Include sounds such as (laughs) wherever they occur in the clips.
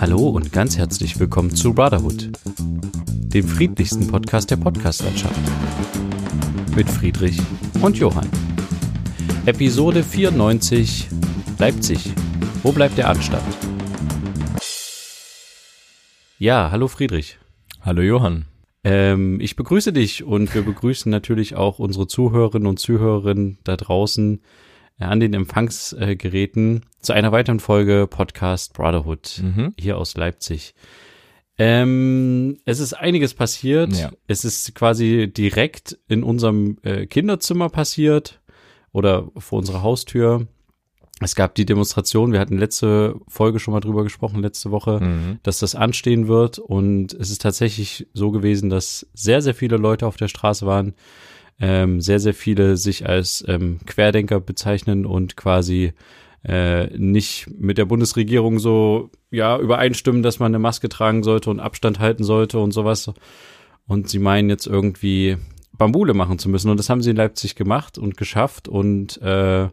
Hallo und ganz herzlich willkommen zu Brotherhood, dem friedlichsten Podcast der Podcastlandschaft. Mit Friedrich und Johann. Episode 94 Leipzig. Wo bleibt der Anstand? Ja, hallo Friedrich. Hallo Johann. Ähm, ich begrüße dich und wir begrüßen natürlich auch unsere Zuhörerinnen und Zuhörerinnen da draußen an den Empfangsgeräten zu einer weiteren Folge Podcast Brotherhood Mhm. hier aus Leipzig. Ähm, es ist einiges passiert. Ja. Es ist quasi direkt in unserem äh, Kinderzimmer passiert oder vor unserer Haustür. Es gab die Demonstration, wir hatten letzte Folge schon mal drüber gesprochen, letzte Woche, Mhm. dass das anstehen wird. Und es ist tatsächlich so gewesen, dass sehr, sehr viele Leute auf der Straße waren, ähm, sehr, sehr viele sich als ähm, Querdenker bezeichnen und quasi äh, nicht mit der Bundesregierung so ja übereinstimmen, dass man eine Maske tragen sollte und Abstand halten sollte und sowas. Und sie meinen jetzt irgendwie Bambule machen zu müssen. Und das haben sie in Leipzig gemacht und geschafft und äh,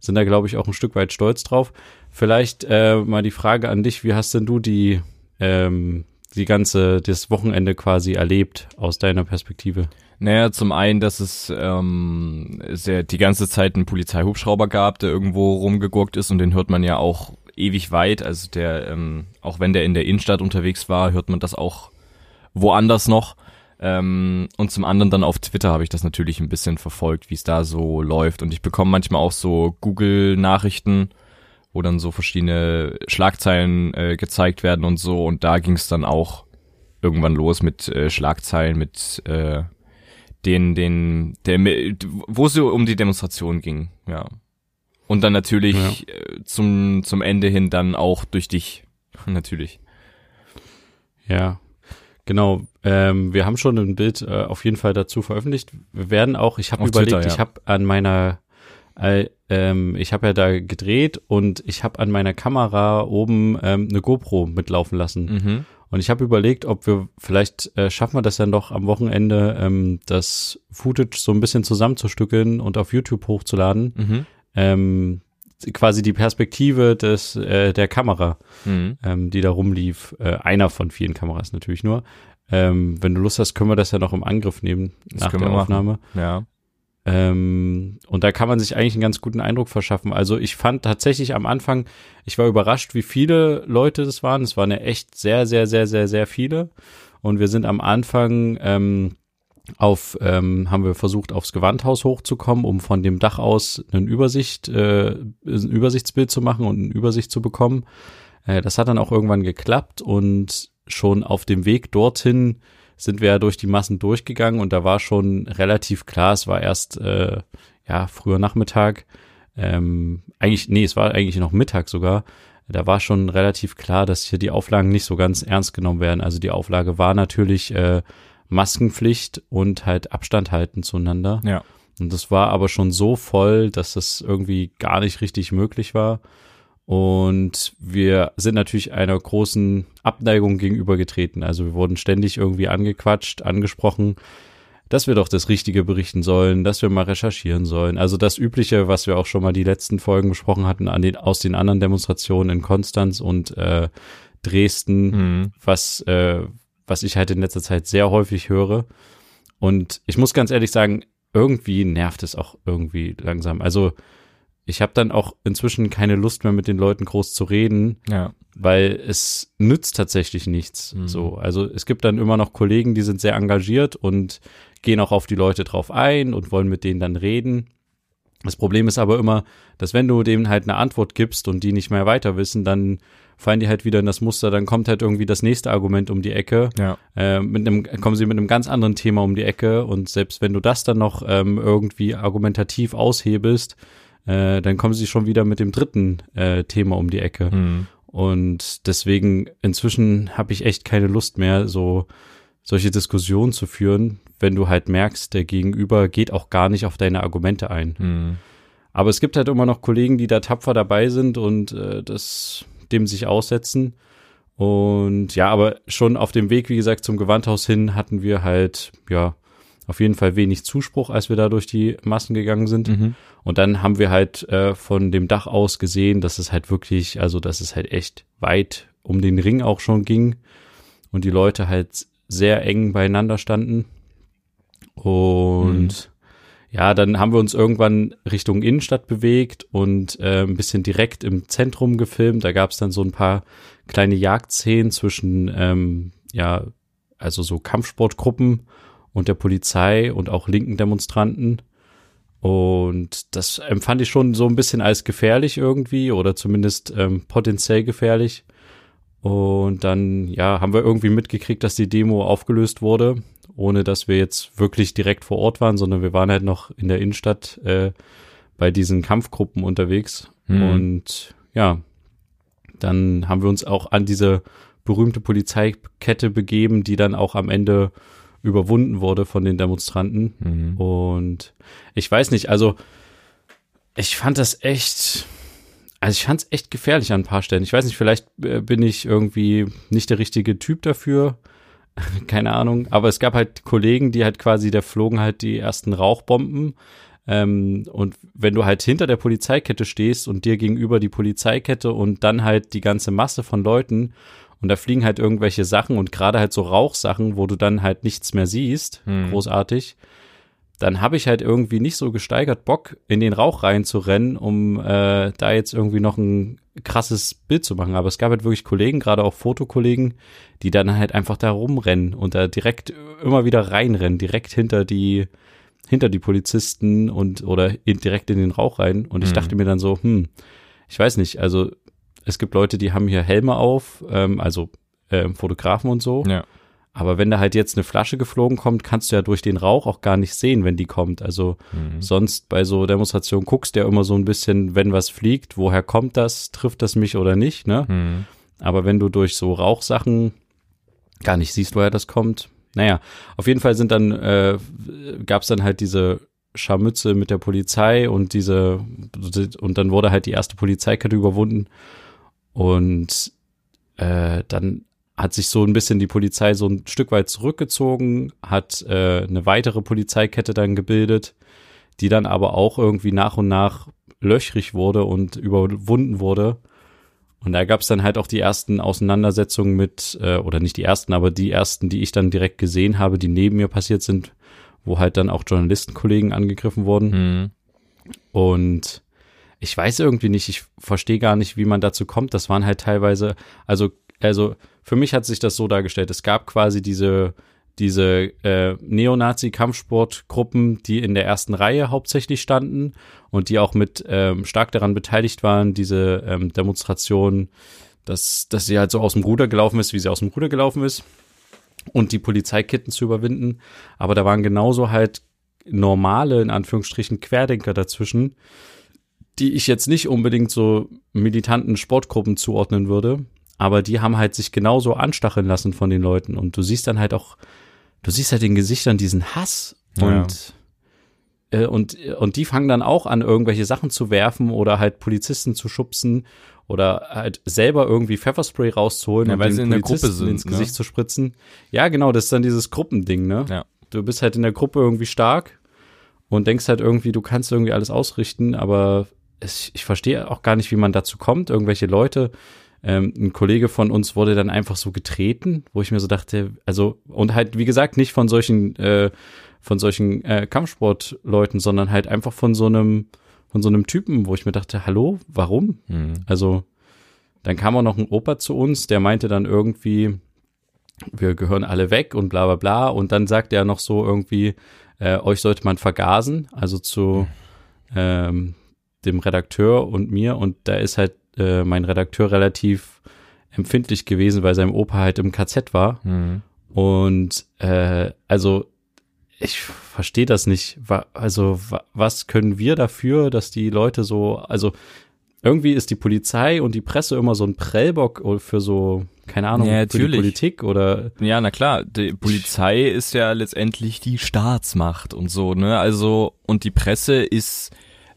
sind da, glaube ich, auch ein Stück weit stolz drauf. Vielleicht äh, mal die Frage an dich, wie hast denn du die, ähm, die ganze, das Wochenende quasi erlebt aus deiner Perspektive? Naja, zum einen, dass es ähm, sehr, die ganze Zeit einen Polizeihubschrauber gab, der irgendwo rumgegurkt ist und den hört man ja auch ewig weit. Also der, ähm, auch wenn der in der Innenstadt unterwegs war, hört man das auch woanders noch. Ähm, und zum anderen dann auf Twitter habe ich das natürlich ein bisschen verfolgt, wie es da so läuft. Und ich bekomme manchmal auch so Google-Nachrichten, wo dann so verschiedene Schlagzeilen äh, gezeigt werden und so. Und da ging es dann auch irgendwann los mit äh, Schlagzeilen, mit äh, den, den, der, wo es so um die Demonstration ging, ja. Und dann natürlich äh, zum, zum Ende hin dann auch durch dich, (laughs) natürlich. Ja, genau. Ähm, wir haben schon ein Bild äh, auf jeden Fall dazu veröffentlicht. Wir werden auch, ich habe überlegt, Twitter, ja. ich habe an meiner, äh, ähm, ich habe ja da gedreht und ich habe an meiner Kamera oben ähm, eine GoPro mitlaufen lassen. Mhm. Und ich habe überlegt, ob wir vielleicht äh, schaffen wir das dann doch am Wochenende, ähm, das Footage so ein bisschen zusammenzustückeln und auf YouTube hochzuladen. Mhm. Ähm, quasi die Perspektive des äh, der Kamera Mhm. ähm, die da rumlief. Äh, einer von vielen Kameras natürlich nur. Ähm, wenn du Lust hast, können wir das ja noch im Angriff nehmen Das nach der machen. Aufnahme. Ja. Ähm, und da kann man sich eigentlich einen ganz guten Eindruck verschaffen. Also ich fand tatsächlich am Anfang, ich war überrascht, wie viele Leute das waren. Es waren ja echt sehr, sehr, sehr, sehr, sehr viele. Und wir sind am Anfang ähm, auf, ähm, haben wir versucht, aufs Gewandhaus hochzukommen, um von dem Dach aus eine Übersicht, äh, ein Übersichtsbild zu machen und eine Übersicht zu bekommen. Äh, das hat dann auch irgendwann geklappt und schon auf dem Weg dorthin sind wir ja durch die Massen durchgegangen und da war schon relativ klar, es war erst äh, ja früher Nachmittag, ähm, eigentlich nee, es war eigentlich noch Mittag sogar. Da war schon relativ klar, dass hier die Auflagen nicht so ganz ernst genommen werden. Also die Auflage war natürlich äh, Maskenpflicht und halt Abstand halten zueinander. Ja. Und das war aber schon so voll, dass das irgendwie gar nicht richtig möglich war. Und wir sind natürlich einer großen Abneigung gegenübergetreten. Also wir wurden ständig irgendwie angequatscht, angesprochen, dass wir doch das Richtige berichten sollen, dass wir mal recherchieren sollen. Also das Übliche, was wir auch schon mal die letzten Folgen besprochen hatten an den, aus den anderen Demonstrationen in Konstanz und äh, Dresden, Mhm. was, äh, was ich halt in letzter Zeit sehr häufig höre. Und ich muss ganz ehrlich sagen, irgendwie nervt es auch irgendwie langsam. Also ich habe dann auch inzwischen keine Lust mehr mit den Leuten groß zu reden, Ja. weil es nützt tatsächlich nichts. Mhm. So, also es gibt dann immer noch Kollegen, die sind sehr engagiert und gehen auch auf die Leute drauf ein und wollen mit denen dann reden. Das Problem ist aber immer, dass wenn du denen halt eine Antwort gibst und die nicht mehr weiter wissen, dann fallen die halt wieder in das Muster, dann kommt halt irgendwie das nächste Argument um die Ecke. Ja. Äh, mit einem, kommen sie mit einem ganz anderen Thema um die Ecke und selbst wenn du das dann noch ähm, irgendwie argumentativ aushebelst, äh, dann kommen sie schon wieder mit dem dritten äh, Thema um die Ecke. Mhm. Und deswegen inzwischen habe ich echt keine Lust mehr, so solche Diskussionen zu führen, wenn du halt merkst, der Gegenüber geht auch gar nicht auf deine Argumente ein. Mhm. Aber es gibt halt immer noch Kollegen, die da tapfer dabei sind und äh, das dem sich aussetzen. Und ja, aber schon auf dem Weg, wie gesagt, zum Gewandhaus hin hatten wir halt, ja, auf jeden Fall wenig Zuspruch, als wir da durch die Massen gegangen sind. Mhm. Und dann haben wir halt äh, von dem Dach aus gesehen, dass es halt wirklich, also dass es halt echt weit um den Ring auch schon ging und die Leute halt sehr eng beieinander standen. Und mhm. ja, dann haben wir uns irgendwann Richtung Innenstadt bewegt und äh, ein bisschen direkt im Zentrum gefilmt. Da gab es dann so ein paar kleine Jagdszenen zwischen, ähm, ja, also so Kampfsportgruppen und der Polizei und auch linken Demonstranten. Und das empfand ich schon so ein bisschen als gefährlich irgendwie oder zumindest ähm, potenziell gefährlich. Und dann, ja, haben wir irgendwie mitgekriegt, dass die Demo aufgelöst wurde, ohne dass wir jetzt wirklich direkt vor Ort waren, sondern wir waren halt noch in der Innenstadt äh, bei diesen Kampfgruppen unterwegs. Mhm. Und ja, dann haben wir uns auch an diese berühmte Polizeikette begeben, die dann auch am Ende überwunden wurde von den Demonstranten. Mhm. Und ich weiß nicht, also ich fand das echt, also ich fand es echt gefährlich an ein paar Stellen. Ich weiß nicht, vielleicht äh, bin ich irgendwie nicht der richtige Typ dafür. (laughs) Keine Ahnung. Aber es gab halt Kollegen, die halt quasi, da flogen halt die ersten Rauchbomben. Ähm, und wenn du halt hinter der Polizeikette stehst und dir gegenüber die Polizeikette und dann halt die ganze Masse von Leuten und da fliegen halt irgendwelche Sachen und gerade halt so Rauchsachen, wo du dann halt nichts mehr siehst, hm. großartig. Dann habe ich halt irgendwie nicht so gesteigert Bock, in den Rauch reinzurennen, um äh, da jetzt irgendwie noch ein krasses Bild zu machen. Aber es gab halt wirklich Kollegen, gerade auch Fotokollegen, die dann halt einfach da rumrennen und da direkt immer wieder reinrennen, direkt hinter die hinter die Polizisten und oder in, direkt in den Rauch rein. Und ich mhm. dachte mir dann so, hm, ich weiß nicht, also es gibt Leute, die haben hier Helme auf, ähm, also äh, Fotografen und so. Ja. Aber wenn da halt jetzt eine Flasche geflogen kommt, kannst du ja durch den Rauch auch gar nicht sehen, wenn die kommt. Also mhm. sonst bei so Demonstrationen guckst du ja immer so ein bisschen, wenn was fliegt, woher kommt das, trifft das mich oder nicht, ne? Mhm. Aber wenn du durch so Rauchsachen gar nicht siehst, woher das kommt, naja, auf jeden Fall sind dann, äh, gab es dann halt diese Scharmütze mit der Polizei und diese, und dann wurde halt die erste Polizeikette überwunden und äh, dann hat sich so ein bisschen die Polizei so ein Stück weit zurückgezogen, hat äh, eine weitere Polizeikette dann gebildet, die dann aber auch irgendwie nach und nach löchrig wurde und überwunden wurde. Und da gab es dann halt auch die ersten Auseinandersetzungen mit, äh, oder nicht die ersten, aber die ersten, die ich dann direkt gesehen habe, die neben mir passiert sind, wo halt dann auch Journalistenkollegen angegriffen wurden. Mhm. Und ich weiß irgendwie nicht, ich verstehe gar nicht, wie man dazu kommt. Das waren halt teilweise, also, also für mich hat sich das so dargestellt. Es gab quasi diese, diese äh, Neonazi-Kampfsportgruppen, die in der ersten Reihe hauptsächlich standen und die auch mit ähm, stark daran beteiligt waren, diese ähm, Demonstration, dass, dass sie halt so aus dem Ruder gelaufen ist, wie sie aus dem Ruder gelaufen ist und die Polizeikitten zu überwinden. Aber da waren genauso halt normale, in Anführungsstrichen, Querdenker dazwischen, die ich jetzt nicht unbedingt so militanten Sportgruppen zuordnen würde, aber die haben halt sich genauso anstacheln lassen von den Leuten und du siehst dann halt auch, du siehst halt den Gesichtern diesen Hass und äh, und und die fangen dann auch an irgendwelche Sachen zu werfen oder halt Polizisten zu schubsen oder halt selber irgendwie Pfefferspray rauszuholen ja, und den in Polizisten der Gruppe sind, ins ne? Gesicht zu spritzen. Ja, genau, das ist dann dieses Gruppending, ne? Ja. Du bist halt in der Gruppe irgendwie stark und denkst halt irgendwie, du kannst irgendwie alles ausrichten, aber es, ich verstehe auch gar nicht, wie man dazu kommt. Irgendwelche Leute, ähm, ein Kollege von uns wurde dann einfach so getreten, wo ich mir so dachte, also, und halt, wie gesagt, nicht von solchen, äh, von solchen äh, Kampfsportleuten, sondern halt einfach von so einem, von so einem Typen, wo ich mir dachte, hallo, warum? Mhm. Also, dann kam auch noch ein Opa zu uns, der meinte dann irgendwie, wir gehören alle weg und bla bla bla. Und dann sagt er noch so irgendwie, äh, euch sollte man vergasen, also zu, mhm. ähm, dem Redakteur und mir und da ist halt äh, mein Redakteur relativ empfindlich gewesen, weil sein Opa halt im KZ war. Mhm. Und äh, also ich verstehe das nicht. Also was können wir dafür, dass die Leute so, also irgendwie ist die Polizei und die Presse immer so ein Prellbock für so, keine Ahnung, ja, für die Politik oder. Ja, na klar, die Polizei ist ja letztendlich die Staatsmacht und so, ne? Also, und die Presse ist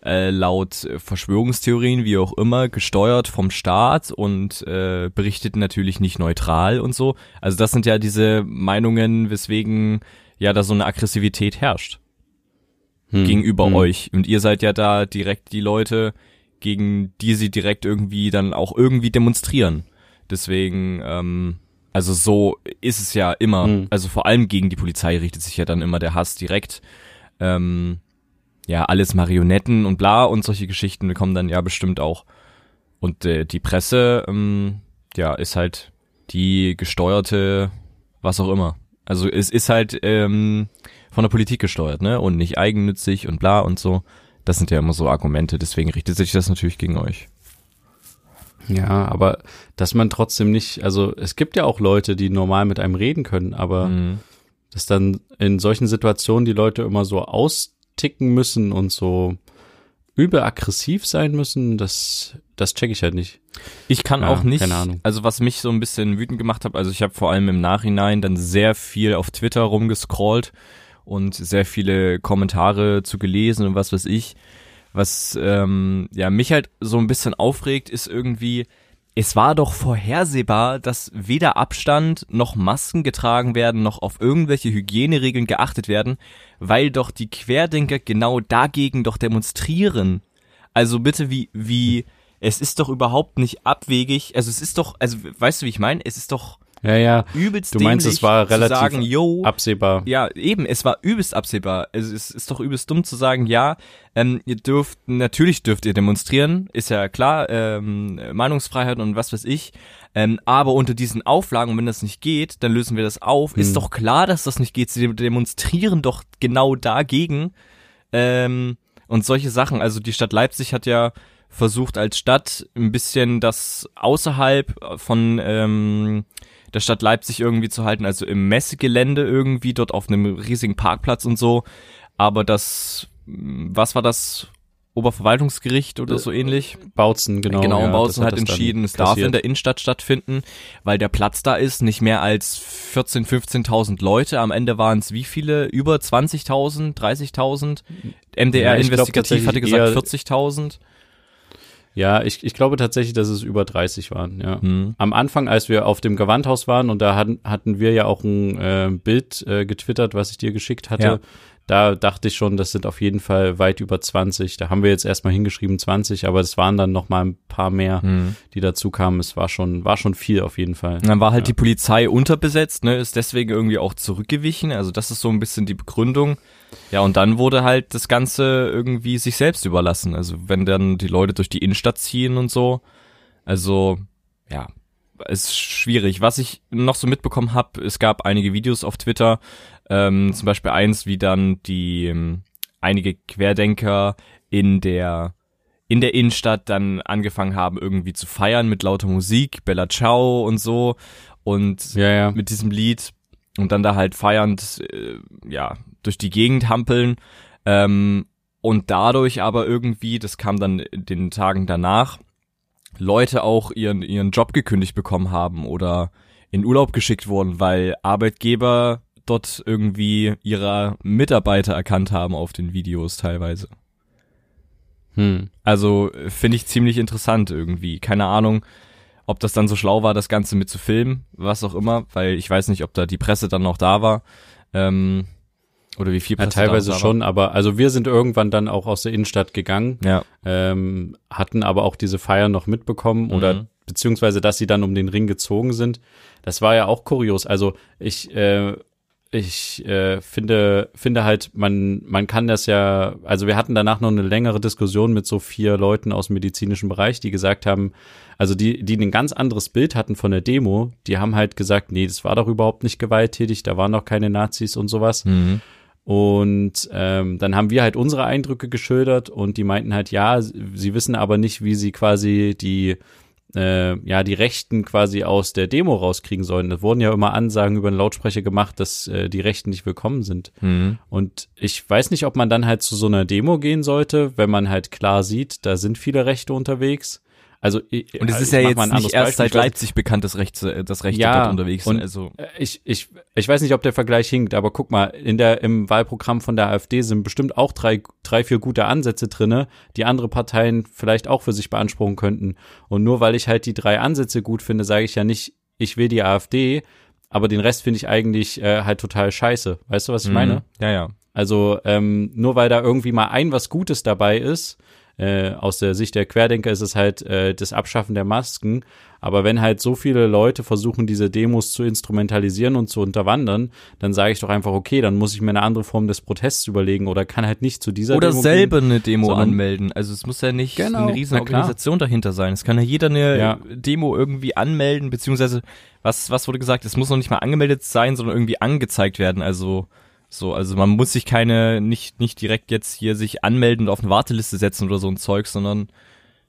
äh, laut Verschwörungstheorien, wie auch immer, gesteuert vom Staat und äh, berichtet natürlich nicht neutral und so. Also das sind ja diese Meinungen, weswegen ja da so eine Aggressivität herrscht hm. gegenüber hm. euch. Und ihr seid ja da direkt die Leute, gegen die sie direkt irgendwie dann auch irgendwie demonstrieren. Deswegen, ähm, also so ist es ja immer. Mhm. Also vor allem gegen die Polizei richtet sich ja dann immer der Hass direkt. Ähm, ja, alles Marionetten und bla und solche Geschichten kommen dann ja bestimmt auch. Und äh, die Presse, ähm, ja, ist halt die gesteuerte, was auch immer. Also es ist halt ähm, von der Politik gesteuert, ne? Und nicht eigennützig und bla und so. Das sind ja immer so Argumente, deswegen richtet sich das natürlich gegen euch. Ja, aber dass man trotzdem nicht, also es gibt ja auch Leute, die normal mit einem reden können, aber Mhm. dass dann in solchen Situationen die Leute immer so austicken müssen und so übel aggressiv sein müssen, das, das check ich halt nicht. Ich kann Ja, auch nicht, keine Ahnung. also was mich so ein bisschen wütend gemacht hat, also ich habe vor allem im Nachhinein dann sehr viel auf Twitter rumgescrollt und sehr viele Kommentare zu gelesen und was weiß ich. Was ähm, ja mich halt so ein bisschen aufregt, ist irgendwie, es war doch vorhersehbar, dass weder Abstand noch Masken getragen werden, noch auf irgendwelche Hygieneregeln geachtet werden, weil doch die Querdenker genau dagegen doch demonstrieren. Also bitte, wie, wie, es ist doch überhaupt nicht abwegig, also es ist doch, also weißt du, wie ich meine? Es ist doch Ja, ja, übelst du meinst, es war relativ sagen, yo, absehbar. ja, eben, es war übelst absehbar. Es ist, ist doch übelst dumm zu sagen, ja, ähm, ihr dürft, natürlich dürft ihr demonstrieren, ist ja klar, ähm, Meinungsfreiheit und was weiß ich. Ähm, aber unter diesen Auflagen, und wenn das nicht geht, dann lösen wir das auf. Ist Hm. doch klar, dass das nicht geht. Sie demonstrieren doch genau dagegen. Ähm, und solche Sachen. Also die Stadt Leipzig hat ja versucht als Stadt ein bisschen das außerhalb von ähm, der Stadt Leipzig irgendwie zu halten, also im Messegelände irgendwie, dort auf einem riesigen Parkplatz und so. Aber das, was war das? Oberverwaltungsgericht oder so ähnlich? Bautzen, genau. Genau, ja, Bautzen hat dann entschieden, es darf in der Innenstadt stattfinden, weil der Platz da ist, nicht mehr als 14.000, 15.000 Leute. Am Ende waren es wie viele? Über 20.000, 30.000? MDR Ja, ich glaub Investigativ hatte gesagt eher- 40.000. Ja, ich, ich glaube tatsächlich, dass es über 30 waren, ja. Hm. Am Anfang, als wir auf dem Gewandhaus waren und da hatten, hatten wir ja auch ein äh, Bild äh, getwittert, was ich dir geschickt hatte. Ja. Da dachte ich schon, das sind auf jeden Fall weit über 20. Da haben wir jetzt erstmal hingeschrieben 20, aber es waren dann noch mal ein paar mehr, Hm. die dazu kamen. Es war schon, war schon viel auf jeden Fall. Und dann war halt Ja. die Polizei unterbesetzt, ne, ist deswegen irgendwie auch zurückgewichen. Also das ist so ein bisschen die Begründung. Ja, und dann wurde halt das Ganze irgendwie sich selbst überlassen. Also wenn dann die Leute durch die Innenstadt ziehen und so. Also, ja, ist schwierig. Was ich noch so mitbekommen habe, es gab einige Videos auf Twitter, ähm, zum Beispiel eins, wie dann die ähm, einige Querdenker in der in der Innenstadt dann angefangen haben, irgendwie zu feiern mit lauter Musik, Bella Ciao und so. Und Ja, ja. mit diesem Lied und dann da halt feiernd, äh, ja, durch die Gegend hampeln. Ähm, und dadurch aber irgendwie, das kam dann in den Tagen danach, Leute auch ihren, ihren Job gekündigt bekommen haben oder in Urlaub geschickt wurden, weil Arbeitgeber dort irgendwie ihrer Mitarbeiter erkannt haben auf den Videos teilweise. Hm. Also äh, finde ich ziemlich interessant irgendwie. Keine Ahnung, ob das dann so schlau war, das Ganze mit zu filmen, was auch immer, weil ich weiß nicht, ob da die Presse dann noch da war. Ähm, oder wie viel Ja, Presse da teilweise da schon, aber also wir sind irgendwann dann auch aus der Innenstadt gegangen. Ja. ähm, hatten aber auch diese Feier noch mitbekommen oder Mhm. beziehungsweise, dass sie dann um den Ring gezogen sind. Das war ja auch kurios. Also ich, äh, ich äh, finde, finde halt, man, man kann das ja, also wir hatten danach noch eine längere Diskussion mit so vier Leuten aus dem medizinischen Bereich, die gesagt haben, also die, die ein ganz anderes Bild hatten von der Demo, die haben halt gesagt, nee, das war doch überhaupt nicht gewalttätig, da waren doch keine Nazis und sowas. Mhm. Und ähm, dann haben wir halt unsere Eindrücke geschildert und die meinten halt, ja, sie wissen aber nicht, wie sie quasi die, äh, ja, die Rechten quasi aus der Demo rauskriegen sollen. Es wurden ja immer Ansagen über den Lautsprecher gemacht, dass äh, die Rechten nicht willkommen sind. Mhm. Und ich weiß nicht, ob man dann halt zu so einer Demo gehen sollte, wenn man halt klar sieht, da sind viele Rechte unterwegs. Also ich- Und es ich ist ja jetzt nicht erst Beispiel. seit Leipzig bekannt, dass Rechte, dass Rechte Ja, dort unterwegs sind. Also Äh, Ich, ich, ich weiß nicht, ob der Vergleich hinkt, aber guck mal, in der, im Wahlprogramm von der AfD sind bestimmt auch drei, drei, vier gute Ansätze drinne, die andere Parteien vielleicht auch für sich beanspruchen könnten. Und nur weil ich halt die drei Ansätze gut finde, sage ich ja nicht, ich will die AfD, aber den Rest finde ich eigentlich äh, halt total scheiße. Weißt du, was ich meine? Mhm. Ja, ja. Also ähm, nur weil da irgendwie mal ein was Gutes dabei ist, äh, aus der Sicht der Querdenker ist es halt äh, das Abschaffen der Masken. Aber wenn halt so viele Leute versuchen, diese Demos zu instrumentalisieren und zu unterwandern, dann sage ich doch einfach, okay, dann muss ich mir eine andere Form des Protests überlegen oder kann halt nicht zu dieser Oder Demo selber gehen, eine Demo anmelden. Also es muss ja nicht Genau, eine riesen. Organisation dahinter sein. Es kann ja jeder eine Ja. Demo irgendwie anmelden, beziehungsweise was, was wurde gesagt? Es muss noch nicht mal angemeldet sein, sondern irgendwie angezeigt werden. Also so, also man muss sich keine, nicht, nicht direkt jetzt hier sich anmelden und auf eine Warteliste setzen oder so ein Zeug, sondern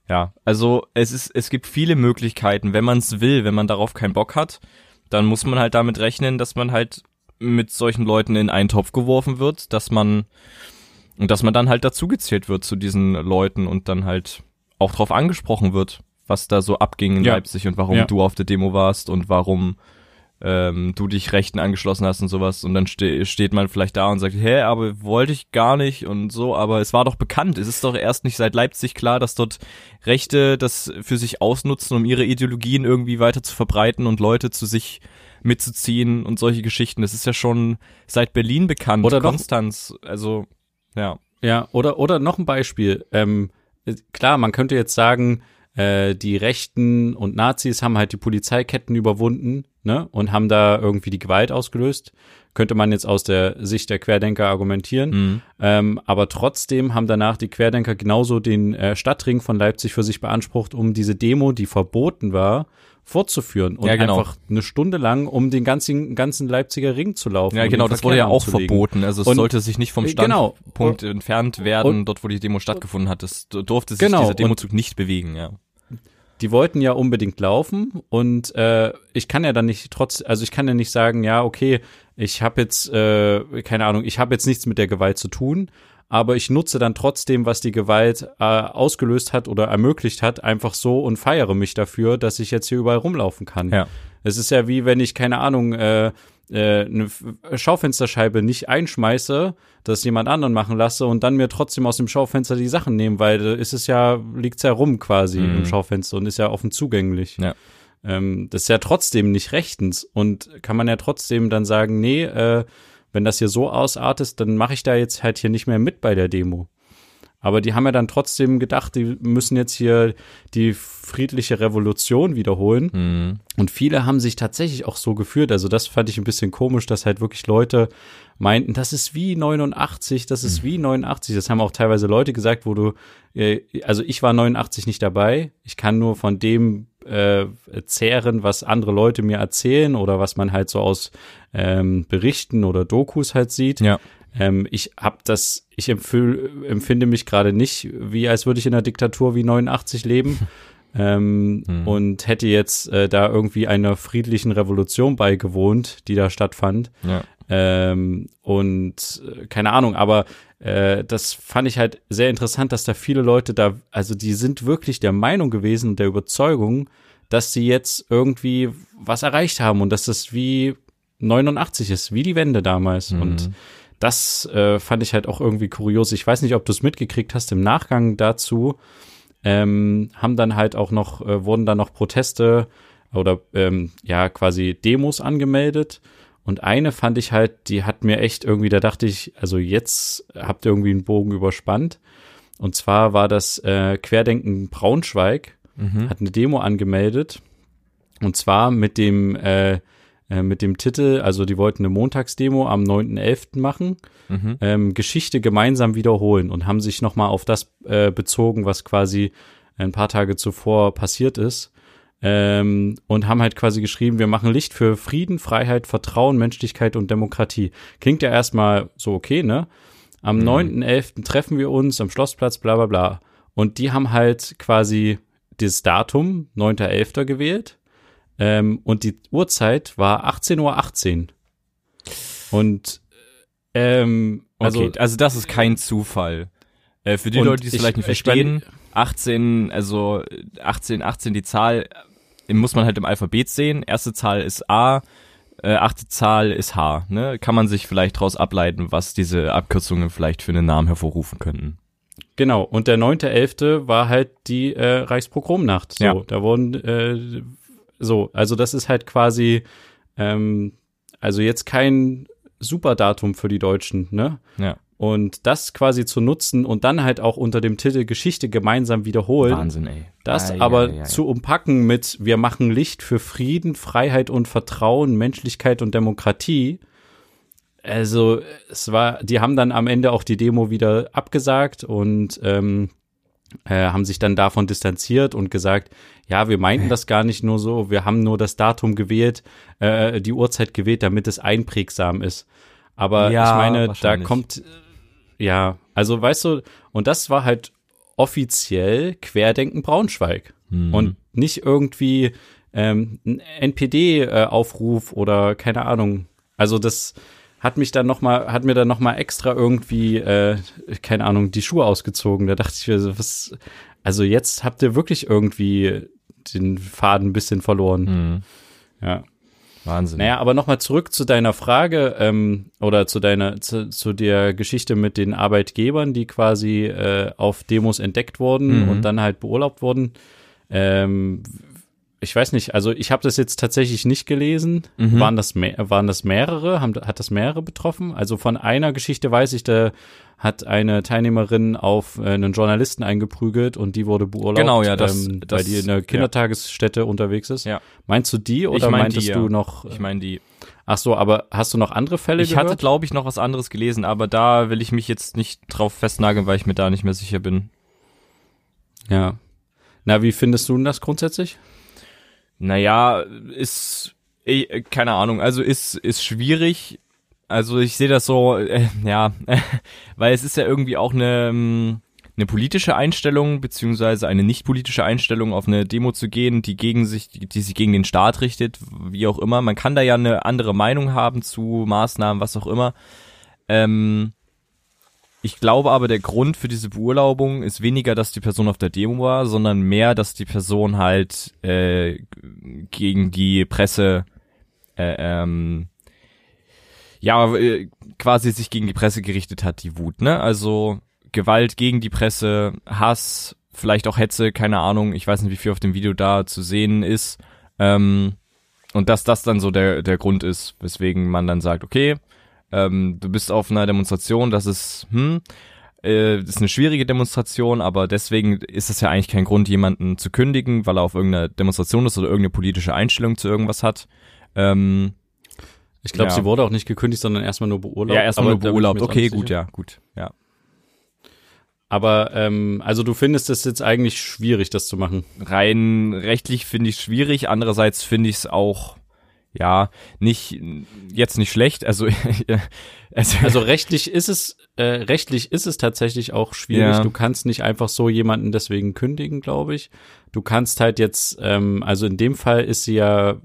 ja, also es ist, es gibt viele Möglichkeiten, wenn man es will, wenn man darauf keinen Bock hat, dann muss man halt damit rechnen, dass man halt mit solchen Leuten in einen Topf geworfen wird, dass man und dass man dann halt dazugezählt wird zu diesen Leuten und dann halt auch drauf angesprochen wird, was da so abging in Ja. Leipzig und warum Ja. du auf der Demo warst und warum ähm, du dich Rechten angeschlossen hast und sowas. Und dann ste steht man vielleicht da und sagt, hä, aber wollte ich gar nicht und so, aber es war doch bekannt. Es ist doch erst nicht seit Leipzig klar, dass dort Rechte das für sich ausnutzen, um ihre Ideologien irgendwie weiter zu verbreiten und Leute zu sich mitzuziehen und solche Geschichten. Das ist ja schon seit Berlin bekannt. Oder Konstanz, also ja. Ja, oder, oder noch ein Beispiel. Ähm, klar, man könnte jetzt sagen, äh, die Rechten und Nazis haben halt die Polizeiketten überwunden, ne, und haben da irgendwie die Gewalt ausgelöst. Könnte man jetzt aus der Sicht der Querdenker argumentieren. Mhm. Ähm, aber trotzdem haben danach die Querdenker genauso den äh, Stadtring von Leipzig für sich beansprucht, um diese Demo, die verboten war, fortzuführen und Ja, genau. einfach eine Stunde lang um den ganzen, ganzen Leipziger Ring zu laufen. Ja, und genau, das wurde ja auch verboten. Also es Und- sollte sich nicht vom Äh, genau. Standpunkt entfernt werden, und- dort wo die Demo stattgefunden hat. Es d- durfte sich Genau, dieser und- Demozug nicht bewegen, ja. Die wollten ja unbedingt laufen und äh, ich kann ja dann nicht trotz, also ich kann ja nicht sagen, ja, okay, ich habe jetzt, äh, keine Ahnung, ich habe jetzt nichts mit der Gewalt zu tun, aber ich nutze dann trotzdem, was die Gewalt äh, ausgelöst hat oder ermöglicht hat, einfach so und feiere mich dafür, dass ich jetzt hier überall rumlaufen kann. Ja. Es ist ja wie wenn ich, keine Ahnung, äh, eine F- Schaufensterscheibe nicht einschmeiße, das jemand anderen machen lasse und dann mir trotzdem aus dem Schaufenster die Sachen nehmen, weil äh, ist es ja, liegt's ja rum quasi Mhm. im Schaufenster und ist ja offen zugänglich. Ja. Ähm, das ist ja trotzdem nicht rechtens und kann man ja trotzdem dann sagen, nee, äh, wenn das hier so ausartet, dann mache ich da jetzt halt hier nicht mehr mit bei der Demo. Aber die haben ja dann trotzdem gedacht, die müssen jetzt hier die friedliche Revolution wiederholen. Mhm. Und viele haben sich tatsächlich auch so geführt. Also das fand ich ein bisschen komisch, dass halt wirklich Leute meinten, das ist wie 89, das ist wie 89. Das haben auch teilweise Leute gesagt, wo du, äh, also ich war 89 nicht dabei. Ich kann nur von dem äh, zehren, was andere Leute mir erzählen oder was man halt so aus ähm, Berichten oder Dokus halt sieht. Ja. Ähm, ich habe das, ich empfühl, empfinde mich gerade nicht, wie als würde ich in einer Diktatur wie 89 leben. (laughs) ähm, Mhm. Und hätte jetzt äh, da irgendwie einer friedlichen Revolution beigewohnt, die da stattfand. Ja. Ähm, und äh, keine Ahnung, aber äh, das fand ich halt sehr interessant, dass da viele Leute da, also die sind wirklich der Meinung gewesen und der Überzeugung, dass sie jetzt irgendwie was erreicht haben und dass das wie 89 ist, wie die Wende damals. Mhm. Und das äh, fand ich halt auch irgendwie kurios. Ich weiß nicht, ob du es mitgekriegt hast. Im Nachgang dazu ähm, haben dann halt auch noch, äh, wurden dann noch Proteste oder ähm, ja quasi Demos angemeldet. Und eine fand ich halt, die hat mir echt irgendwie, da dachte ich, also jetzt habt ihr irgendwie einen Bogen überspannt. Und zwar war das äh, Querdenken Braunschweig, Mhm. hat eine Demo angemeldet. Und zwar mit dem, äh, äh, mit dem Titel, also die wollten eine Montagsdemo am 9.11. machen, Mhm. ähm, Geschichte gemeinsam wiederholen und haben sich nochmal auf das äh, bezogen, was quasi ein paar Tage zuvor passiert ist. Ähm, und haben halt quasi geschrieben, wir machen Licht für Frieden, Freiheit, Vertrauen, Menschlichkeit und Demokratie. Klingt ja erstmal so okay, ne? Am Mhm. 9.11. treffen wir uns am Schlossplatz, bla bla bla. Und die haben halt quasi das Datum, 9.11. gewählt. Ähm, und die Uhrzeit war 18.18 Uhr. Und ähm, also, okay, also das ist kein Zufall. Äh, für die Leute, die es ich- vielleicht nicht ich verstehen, 18, also 18, 18 die Zahl äh, muss man halt im Alphabet sehen. Erste Zahl ist A, äh, achte Zahl ist H. Ne? Kann man sich vielleicht daraus ableiten, was diese Abkürzungen vielleicht für einen Namen hervorrufen könnten. Genau, und der 9.11. war halt die äh, Reichspogromnacht. So, Ja. da wurden äh, so, also das ist halt quasi ähm, also jetzt kein Superdatum für die Deutschen, ne? Ja. und das quasi zu nutzen und dann halt auch unter dem Titel Geschichte gemeinsam wiederholen. Wahnsinn, ey. Das Ei, aber ei, ei, ei. zu umpacken mit wir machen Licht für Frieden, Freiheit und Vertrauen, Menschlichkeit und Demokratie. Also es war, die haben dann am Ende auch die Demo wieder abgesagt und ähm, äh, haben sich dann davon distanziert und gesagt, ja, wir meinten das gar nicht nur so, wir haben nur das Datum gewählt, äh, die Uhrzeit gewählt, damit es einprägsam ist. Aber Ja, ich meine, da kommt, ja, also weißt du, und das war halt offiziell Querdenken Braunschweig Mhm. und nicht irgendwie ähm, ein NPD-Aufruf äh, oder keine Ahnung. Also das hat mich dann noch mal, hat mir dann noch mal extra irgendwie, äh, keine Ahnung, die Schuhe ausgezogen. Da dachte ich mir so, was, also jetzt habt ihr wirklich irgendwie den Faden ein bisschen verloren. Mhm. Ja. Wahnsinn. Naja, aber nochmal zurück zu deiner Frage ähm, oder zu deiner zu, zu der Geschichte mit den Arbeitgebern, die quasi äh, auf Demos entdeckt wurden Mhm. und dann halt beurlaubt wurden. Ähm, ich weiß nicht, also ich habe das jetzt tatsächlich nicht gelesen. Mhm. Waren das mehr, waren das mehrere? Haben, hat das mehrere betroffen? Also von einer Geschichte weiß ich, da hat eine Teilnehmerin auf äh, einen Journalisten eingeprügelt und die wurde beurlaubt, Genau, ja, das- ähm, das- weil die in einer ja. Kindertagesstätte unterwegs ist. Ja. Meinst du die oder Ich mein meintest die, ja. du noch? Ich meine, die. Ach so, aber hast du noch andere Fälle Ich gehört? hatte, glaube ich, noch was anderes gelesen, aber da will ich mich jetzt nicht drauf festnageln, weil ich mir da nicht mehr sicher bin. ja. Na, wie findest du denn das grundsätzlich? Naja, ist, eh, keine Ahnung, also ist, ist schwierig. Also ich sehe das so, äh, ja, (laughs) weil es ist ja irgendwie auch eine, ähm, eine politische Einstellung, beziehungsweise eine nicht politische Einstellung, auf eine Demo zu gehen, die gegen sich, die, die sich gegen den Staat richtet, wie auch immer. Man kann da ja eine andere Meinung haben zu Maßnahmen, was auch immer. Ähm, ich glaube aber, der Grund für diese Beurlaubung ist weniger, dass die Person auf der Demo war, sondern mehr, dass die Person halt äh, gegen die Presse äh, ähm, ja äh, quasi sich gegen die Presse gerichtet hat, die Wut, ne? Also Gewalt gegen die Presse, Hass, vielleicht auch Hetze, keine Ahnung, ich weiß nicht, wie viel auf dem Video da zu sehen ist. Ähm, und dass das dann so der, der Grund ist, weswegen man dann sagt, okay, ähm, du bist auf einer Demonstration, das ist, hm, äh, das ist eine schwierige Demonstration, aber deswegen ist es ja eigentlich kein Grund, jemanden zu kündigen, weil er auf irgendeiner Demonstration ist oder irgendeine politische Einstellung zu irgendwas hat. Ähm, Ich glaube, Ja. sie wurde auch nicht gekündigt, sondern erstmal nur beurlaubt. ja, erstmal nur beurlaubt. Okay, gut, sicher. ja, gut, ja. Aber ähm, also du findest es jetzt eigentlich schwierig, das zu machen. rein rechtlich finde ich es schwierig, andererseits finde ich es auch ja nicht jetzt nicht schlecht, also (laughs) also, Also rechtlich ist es äh, rechtlich ist es tatsächlich auch schwierig. Ja. Du kannst nicht einfach so jemanden deswegen kündigen, glaube ich. Du kannst halt jetzt, ähm, also in dem Fall ist sie ja,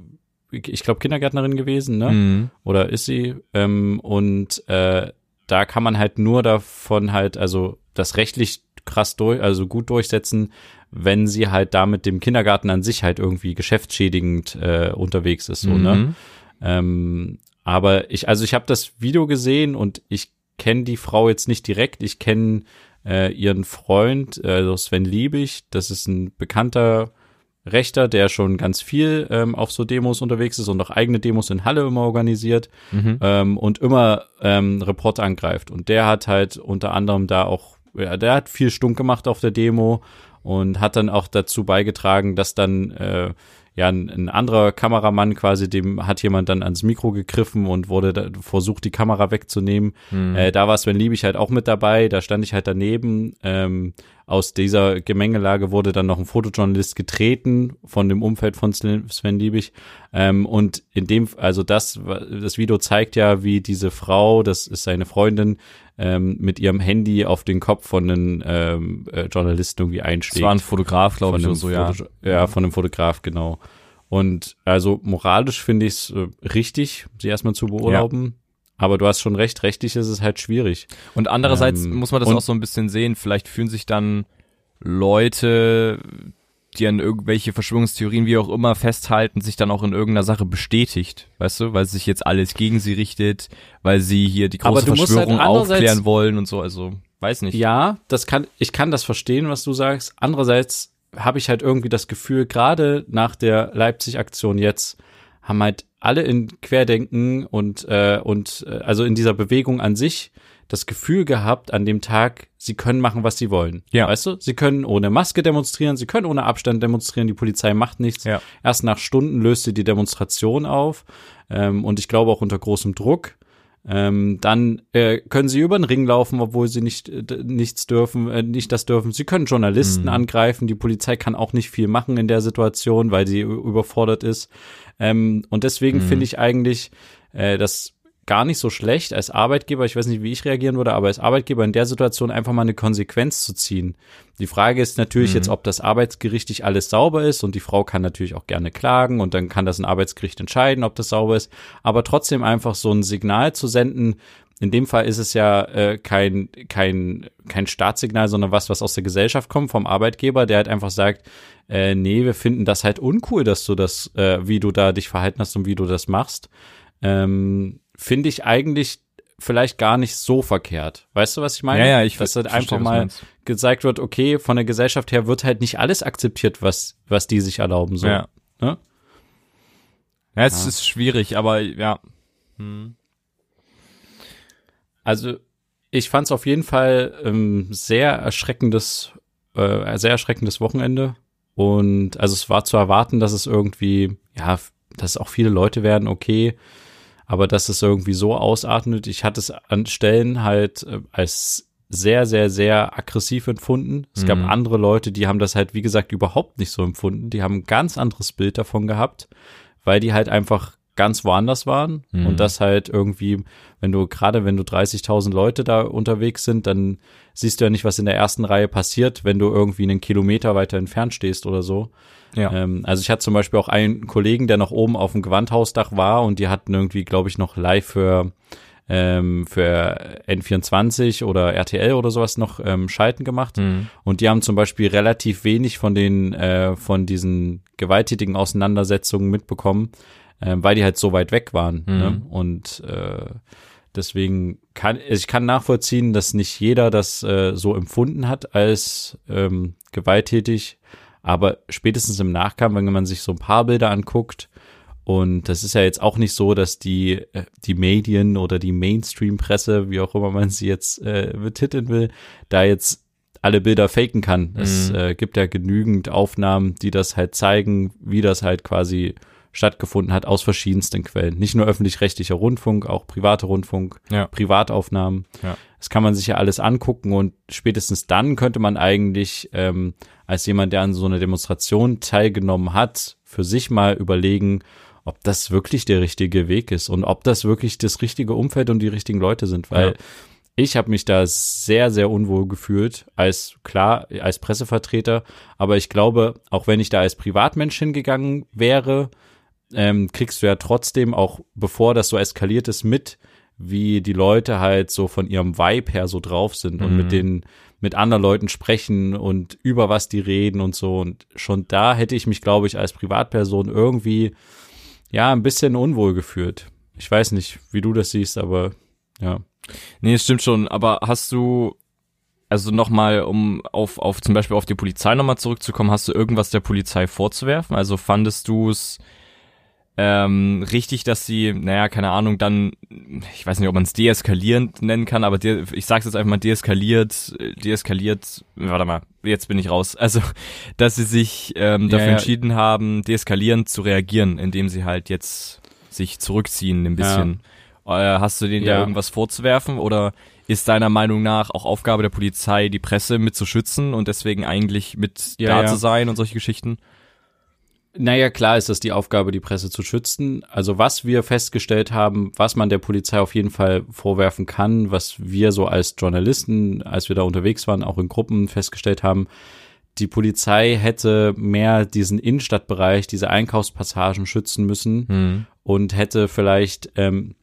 ich glaube Kindergärtnerin gewesen, ne? Mhm. oder ist sie? Ähm, und äh, da kann man halt nur davon halt, also das rechtlich krass durch, also gut durchsetzen, wenn sie halt damit dem Kindergarten an sich halt irgendwie geschäftsschädigend äh, unterwegs ist, so, ne? Mhm. Ähm, aber ich, also ich habe das Video gesehen und ich kenne die Frau jetzt nicht direkt. Ich kenne äh, ihren Freund, also Sven Liebig. Das ist ein bekannter Rechter, der schon ganz viel ähm, auf so Demos unterwegs ist und auch eigene Demos in Halle immer organisiert Mhm. ähm, und immer ähm, Reporter angreift. Und der hat halt unter anderem da auch, ja, der hat viel stunk gemacht auf der Demo und hat dann auch dazu beigetragen, dass dann äh, ja ein, ein anderer Kameramann quasi, dem hat jemand dann ans Mikro gegriffen und wurde da, versucht, die Kamera wegzunehmen. Mhm. Äh, da war Sven Liebig halt auch mit dabei, da stand ich halt daneben. Ähm, aus dieser Gemengelage wurde dann noch ein Fotojournalist getreten von dem Umfeld von Sven Liebig. Ähm, und in dem, also das, das Video zeigt ja, wie diese Frau, das ist seine Freundin, ähm, mit ihrem Handy auf den Kopf von einem ähm, äh, Journalisten irgendwie Das einschlägt. war ein Fotograf, glaube ich, oder so, ja. Foto- ja, von einem Fotograf, genau. Und also moralisch finde ich es äh, richtig, sie erstmal zu beurlauben. Aber du hast schon recht, rechtlich ist es halt schwierig. Und andererseits Ähm, muss man das auch so ein bisschen sehen. Vielleicht fühlen sich dann Leute, die an irgendwelche Verschwörungstheorien wie auch immer festhalten, sich dann auch in irgendeiner Sache bestätigt, weißt du, weil sich jetzt alles gegen sie richtet, weil sie hier die große halt Verschwörung andererseits- aufklären wollen und so, also weiß nicht. Ja, das kann, ich kann das verstehen, was du sagst. Andererseits habe ich halt irgendwie das Gefühl, gerade nach der Leipzig-Aktion jetzt, haben halt alle in Querdenken und, äh, und äh, also in dieser Bewegung an sich das Gefühl gehabt an dem Tag, sie können machen, was sie wollen. Ja. Weißt du? Sie können ohne Maske demonstrieren, sie können ohne Abstand demonstrieren, die Polizei macht nichts. Ja. Erst nach Stunden löst sie die Demonstration auf ähm, und ich glaube auch unter großem Druck. Ähm, dann äh, können sie über den Ring laufen, obwohl sie nicht äh, nichts dürfen, äh, nicht das dürfen. Sie können Journalisten Mhm. angreifen. Die Polizei kann auch nicht viel machen in der Situation, weil sie ü- überfordert ist. Ähm, und deswegen Mhm. finde ich eigentlich äh, das gar nicht so schlecht als Arbeitgeber. Ich weiß nicht, wie ich reagieren würde, aber als Arbeitgeber in der Situation einfach mal eine Konsequenz zu ziehen. Die Frage ist natürlich Mhm. jetzt, ob das arbeitsgerichtlich alles sauber ist und die Frau kann natürlich auch gerne klagen und dann kann das ein Arbeitsgericht entscheiden, ob das sauber ist. Aber trotzdem einfach so ein Signal zu senden, in dem Fall ist es ja äh, kein, kein, kein Staatssignal, sondern was, was aus der Gesellschaft kommt, vom Arbeitgeber, der halt einfach sagt, äh, nee, wir finden das halt uncool, dass du das, äh, wie du da dich verhalten hast und wie du das machst. Ähm, Finde ich eigentlich vielleicht gar nicht so verkehrt. Weißt du, was ich meine? Ja, ja, ich Dass halt verstehe, einfach mal gezeigt wird, okay, von der Gesellschaft her wird halt nicht alles akzeptiert, was, was die sich erlauben. So. Ja. Ne? Ja, es Ja. ist schwierig, aber ja. Hm. Also ich fand es auf jeden Fall ähm, sehr erschreckendes, äh, sehr erschreckendes Wochenende. Und also es war zu erwarten, dass es irgendwie, ja, dass auch viele Leute werden, okay, aber dass es irgendwie so ausatmet. Ich hatte es an Stellen halt äh, als sehr, sehr, sehr aggressiv empfunden. Es gab Mhm. andere Leute, die haben das halt, wie gesagt, überhaupt nicht so empfunden. Die haben ein ganz anderes Bild davon gehabt, weil die halt einfach ganz woanders waren Mhm. und das halt irgendwie, wenn du gerade wenn du 30.000 Leute da unterwegs sind, dann siehst du ja nicht, was in der ersten Reihe passiert, wenn du irgendwie einen Kilometer weiter entfernt stehst oder so. Ja. Ähm, also ich hatte zum Beispiel auch einen Kollegen, der noch oben auf dem Gewandhausdach war und die hatten irgendwie, glaube ich, noch live für ähm, für N24 oder RTL oder sowas noch ähm, Schalten gemacht. Mhm. Und die haben zum Beispiel relativ wenig von den äh, von diesen gewalttätigen Auseinandersetzungen mitbekommen, äh, weil die halt so weit weg waren. Mhm. Ne? Und äh, deswegen kann ich kann nachvollziehen, dass nicht jeder das äh, so empfunden hat als ähm, gewalttätig, aber spätestens im Nachgang, wenn man sich so ein paar Bilder anguckt, und das ist ja jetzt auch nicht so, dass die, äh, die Medien oder die Mainstream-Presse, wie auch immer man sie jetzt äh, betiteln will, da jetzt alle Bilder faken kann. Es Mhm. äh, gibt ja genügend Aufnahmen, die das halt zeigen, wie das halt quasi stattgefunden hat aus verschiedensten Quellen. Nicht nur öffentlich-rechtlicher Rundfunk, auch privater Rundfunk, Ja. Privataufnahmen. Ja. Das kann man sich ja alles angucken und spätestens dann könnte man eigentlich ähm, als jemand, der an so einer Demonstration teilgenommen hat, für sich mal überlegen, ob das wirklich der richtige Weg ist und ob das wirklich das richtige Umfeld und die richtigen Leute sind, weil Ja. ich habe mich da sehr, sehr unwohl gefühlt, als klar, als Pressevertreter, aber ich glaube, auch wenn ich da als Privatmensch hingegangen wäre, ähm, kriegst du ja trotzdem auch, bevor das so eskaliert ist, mit, wie die Leute halt so von ihrem Vibe her so drauf sind und Mhm. mit den, mit anderen Leuten sprechen und über was die reden und so. Und schon da hätte ich mich, glaube ich, als Privatperson irgendwie, ja, ein bisschen unwohl gefühlt. Ich weiß nicht, wie du das siehst, aber ja. Nee, es stimmt schon, aber hast du, also nochmal, um auf, auf zum Beispiel auf die Polizei nochmal zurückzukommen, hast du irgendwas der Polizei vorzuwerfen? Also fandest du es ähm, richtig, dass sie, naja, keine Ahnung, dann, ich weiß nicht, ob man es deeskalierend nennen kann, aber de ich sag's jetzt einfach mal deeskaliert, deeskaliert, warte mal, jetzt bin ich raus. Also, (laughs) dass sie sich ähm, dafür Ja, ja. entschieden haben, deeskalierend zu reagieren, indem sie halt jetzt sich zurückziehen ein bisschen. Äh, hast du denen ja. Ja. irgendwas vorzuwerfen oder ist deiner Meinung nach auch Aufgabe der Polizei, die Presse mit zu schützen und deswegen eigentlich mit Ja, da ja. zu sein und solche Geschichten? Naja, klar ist das die Aufgabe, die Presse zu schützen. Also was wir festgestellt haben, was man der Polizei auf jeden Fall vorwerfen kann, was wir so als Journalisten, als wir da unterwegs waren, auch in Gruppen festgestellt haben, die Polizei hätte mehr diesen Innenstadtbereich, diese Einkaufspassagen schützen müssen Hm. und hätte vielleicht, ähm,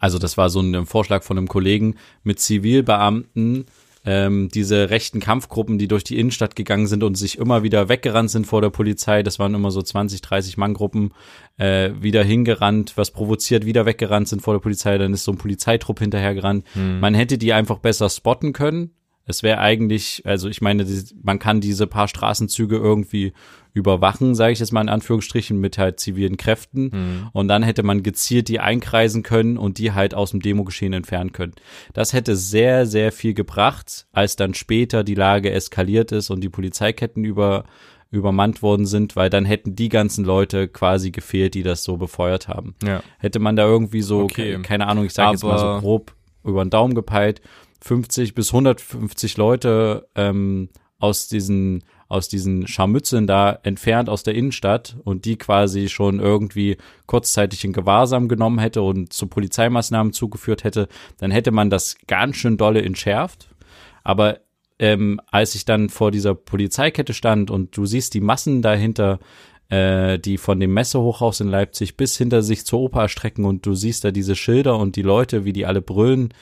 also das war so ein Vorschlag von einem Kollegen, mit Zivilbeamten ähm, diese rechten Kampfgruppen, die durch die Innenstadt gegangen sind und sich immer wieder weggerannt sind vor der Polizei, das waren immer so 20, 30 Manngruppen, äh, wieder hingerannt, was provoziert, wieder weggerannt sind vor der Polizei, dann ist so ein Polizeitrupp hinterhergerannt. Man hätte die einfach besser spotten können, Es wäre eigentlich, also ich meine, man kann diese paar Straßenzüge irgendwie überwachen, sage ich jetzt mal in Anführungsstrichen, mit halt zivilen Kräften. Mhm. Und dann hätte man gezielt die einkreisen können und die halt aus dem Demogeschehen entfernen können. Das hätte sehr, sehr viel gebracht, als dann später die Lage eskaliert ist und die Polizeiketten über übermannt worden sind, weil dann hätten die ganzen Leute quasi gefehlt, die das so befeuert haben. Ja. Hätte man da irgendwie so, okay. keine Ahnung, ich sage jetzt mal so grob über den Daumen gepeilt, 50 bis 150 Leute ähm, aus diesen aus diesen Scharmützeln da entfernt aus der Innenstadt und die quasi schon irgendwie kurzzeitig in Gewahrsam genommen hätte und zu Polizeimaßnahmen zugeführt hätte, dann hätte man das ganz schön dolle entschärft. Aber ähm, als ich dann vor dieser Polizeikette stand und du siehst die Massen dahinter, äh, die von dem Messehochhaus in Leipzig bis hinter sich zur Oper strecken und du siehst da diese Schilder und die Leute, wie die alle brüllen,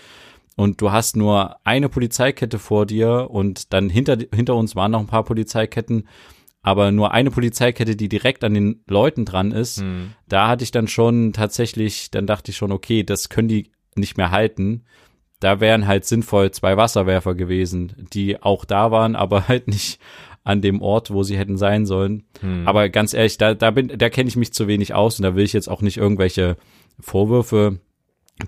und du hast nur eine Polizeikette vor dir und dann hinter, hinter uns waren noch ein paar Polizeiketten, aber nur eine Polizeikette, die direkt an den Leuten dran ist. Mhm. Da hatte ich dann schon tatsächlich, dann dachte ich schon, okay, das können die nicht mehr halten. Da wären halt sinnvoll zwei Wasserwerfer gewesen, die auch da waren, (laughs) aber halt nicht an dem Ort, wo sie hätten sein sollen. Mhm. Aber ganz ehrlich, da, da bin, da kenne ich mich zu wenig aus und da will ich jetzt auch nicht irgendwelche Vorwürfe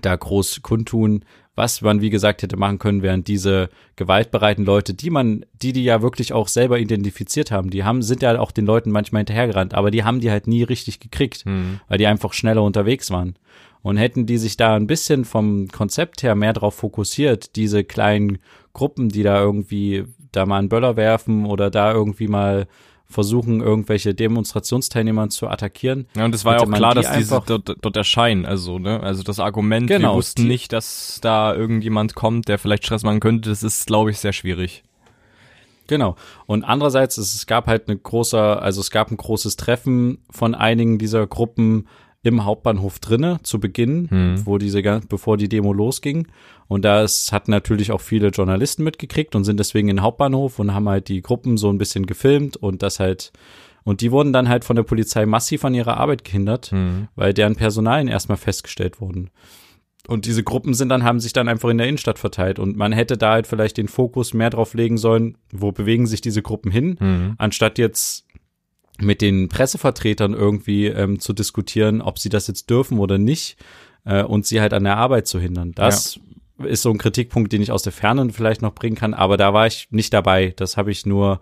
da groß kundtun, was man, wie gesagt, hätte machen können, während diese gewaltbereiten Leute, die man, die die ja wirklich auch selber identifiziert haben, die haben, sind ja auch den Leuten manchmal hinterhergerannt, aber die haben die halt nie richtig gekriegt, mhm. weil die einfach schneller unterwegs waren. Und hätten die sich da ein bisschen vom Konzept her mehr drauf fokussiert, diese kleinen Gruppen, die da irgendwie da mal einen Böller werfen oder da irgendwie mal versuchen, irgendwelche Demonstrationsteilnehmer zu attackieren. Ja, und es war ja auch klar, die dass diese dort, dort erscheinen. Also, ne, also das Argument, genau, wir wussten nicht, dass da irgendjemand kommt, der vielleicht Stress machen könnte, das ist, glaube ich, sehr schwierig. Genau. Und andererseits, es gab halt eine große, also es gab ein großes Treffen von einigen dieser Gruppen im Hauptbahnhof drinne zu Beginn, hm. wo diese, bevor die Demo losging. Und das hat natürlich auch viele Journalisten mitgekriegt und sind deswegen in den Hauptbahnhof und haben halt die Gruppen so ein bisschen gefilmt und das halt, und die wurden dann halt von der Polizei massiv an ihrer Arbeit gehindert, hm. weil deren Personalien erstmal festgestellt wurden. Und diese Gruppen sind dann, haben sich dann einfach in der Innenstadt verteilt. Und man hätte da halt vielleicht den Fokus mehr drauf legen sollen, wo bewegen sich diese Gruppen hin, mhm. anstatt jetzt mit den Pressevertretern irgendwie ähm, zu diskutieren, ob sie das jetzt dürfen oder nicht äh, und sie halt an der Arbeit zu hindern. Das ja. ist so ein Kritikpunkt, den ich aus der Ferne vielleicht noch bringen kann, aber da war ich nicht dabei. Das habe ich nur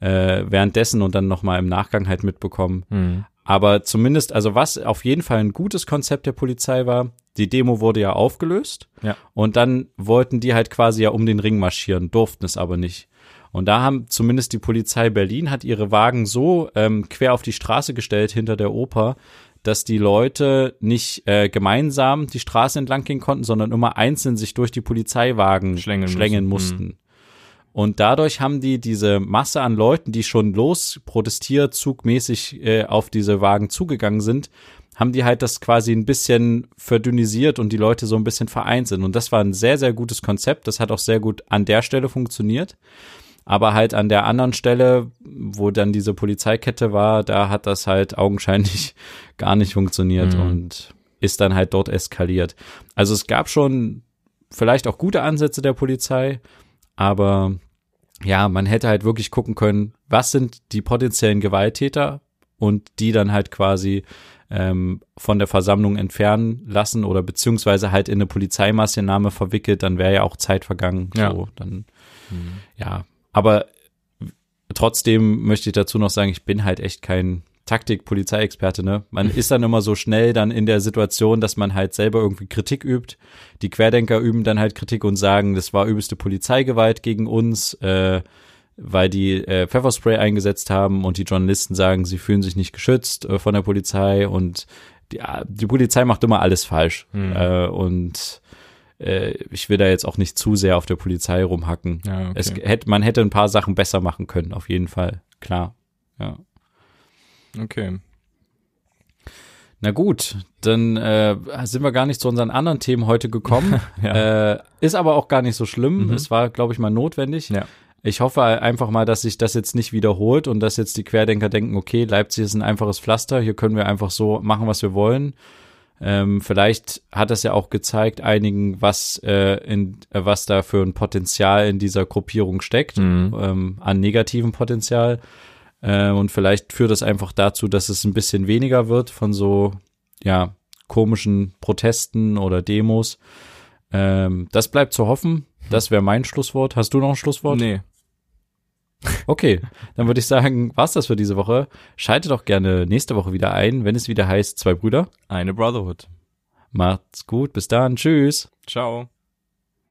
äh, währenddessen und dann nochmal im Nachgang halt mitbekommen. Mhm. Aber zumindest, also was auf jeden Fall ein gutes Konzept der Polizei war, die Demo wurde ja aufgelöst ja. und dann wollten die halt quasi ja um den Ring marschieren, durften es aber nicht. Und da haben zumindest die Polizei Berlin hat ihre Wagen so ähm, quer auf die Straße gestellt hinter der Oper, dass die Leute nicht äh, gemeinsam die Straße entlang gehen konnten, sondern immer einzeln sich durch die Polizeiwagen schlängeln, schlängeln mussten. Mhm. Und dadurch haben die diese Masse an Leuten, die schon los protestierzugmäßig äh, auf diese Wagen zugegangen sind, haben die halt das quasi ein bisschen verdünnisiert und die Leute so ein bisschen vereint sind. Und das war ein sehr, sehr gutes Konzept. Das hat auch sehr gut an der Stelle funktioniert. Aber halt an der anderen Stelle, wo dann diese Polizeikette war, da hat das halt augenscheinlich (laughs) gar nicht funktioniert mhm. und ist dann halt dort eskaliert. Also es gab schon vielleicht auch gute Ansätze der Polizei, aber ja, man hätte halt wirklich gucken können, was sind die potenziellen Gewalttäter und die dann halt quasi ähm, von der Versammlung entfernen lassen oder beziehungsweise halt in eine Polizeimaßnahme verwickelt, dann wäre ja auch Zeit vergangen. Ja. So, dann, mhm. ja, aber trotzdem möchte ich dazu noch sagen, ich bin halt echt kein Taktik-Polizeiexperte, ne? Man ist dann immer so schnell dann in der Situation, dass man halt selber irgendwie Kritik übt. Die Querdenker üben dann halt Kritik und sagen, das war übelste Polizeigewalt gegen uns, äh, weil die äh, Pfefferspray eingesetzt haben und die Journalisten sagen, sie fühlen sich nicht geschützt äh, von der Polizei und die, die Polizei macht immer alles falsch. Mhm. Äh, und äh, ich will da jetzt auch nicht zu sehr auf der Polizei rumhacken. Ja, okay. es hätte, man hätte ein paar Sachen besser machen können, auf jeden Fall. Klar. Ja. Okay. Na gut, dann äh, sind wir gar nicht zu unseren anderen Themen heute gekommen. (laughs) ja. äh, ist aber auch gar nicht so schlimm. Mhm. Es war, glaube ich, mal notwendig. Ja. Ich hoffe einfach mal, dass sich das jetzt nicht wiederholt und dass jetzt die Querdenker denken, okay, Leipzig ist ein einfaches Pflaster, hier können wir einfach so machen, was wir wollen. Ähm, vielleicht hat das ja auch gezeigt einigen, was äh, in äh, was da für ein Potenzial in dieser Gruppierung steckt, Mhm. ähm, an negativem Potenzial. Äh, und vielleicht führt das einfach dazu, dass es ein bisschen weniger wird von so ja komischen Protesten oder Demos. Ähm, das bleibt zu hoffen. Das wäre mein Schlusswort. Hast du noch ein Schlusswort? Nee. Okay, dann würde ich sagen, war's das für diese Woche. Schaltet doch gerne nächste Woche wieder ein, wenn es wieder heißt, zwei Brüder. Eine Brotherhood. Macht's gut, bis dann, tschüss. Ciao.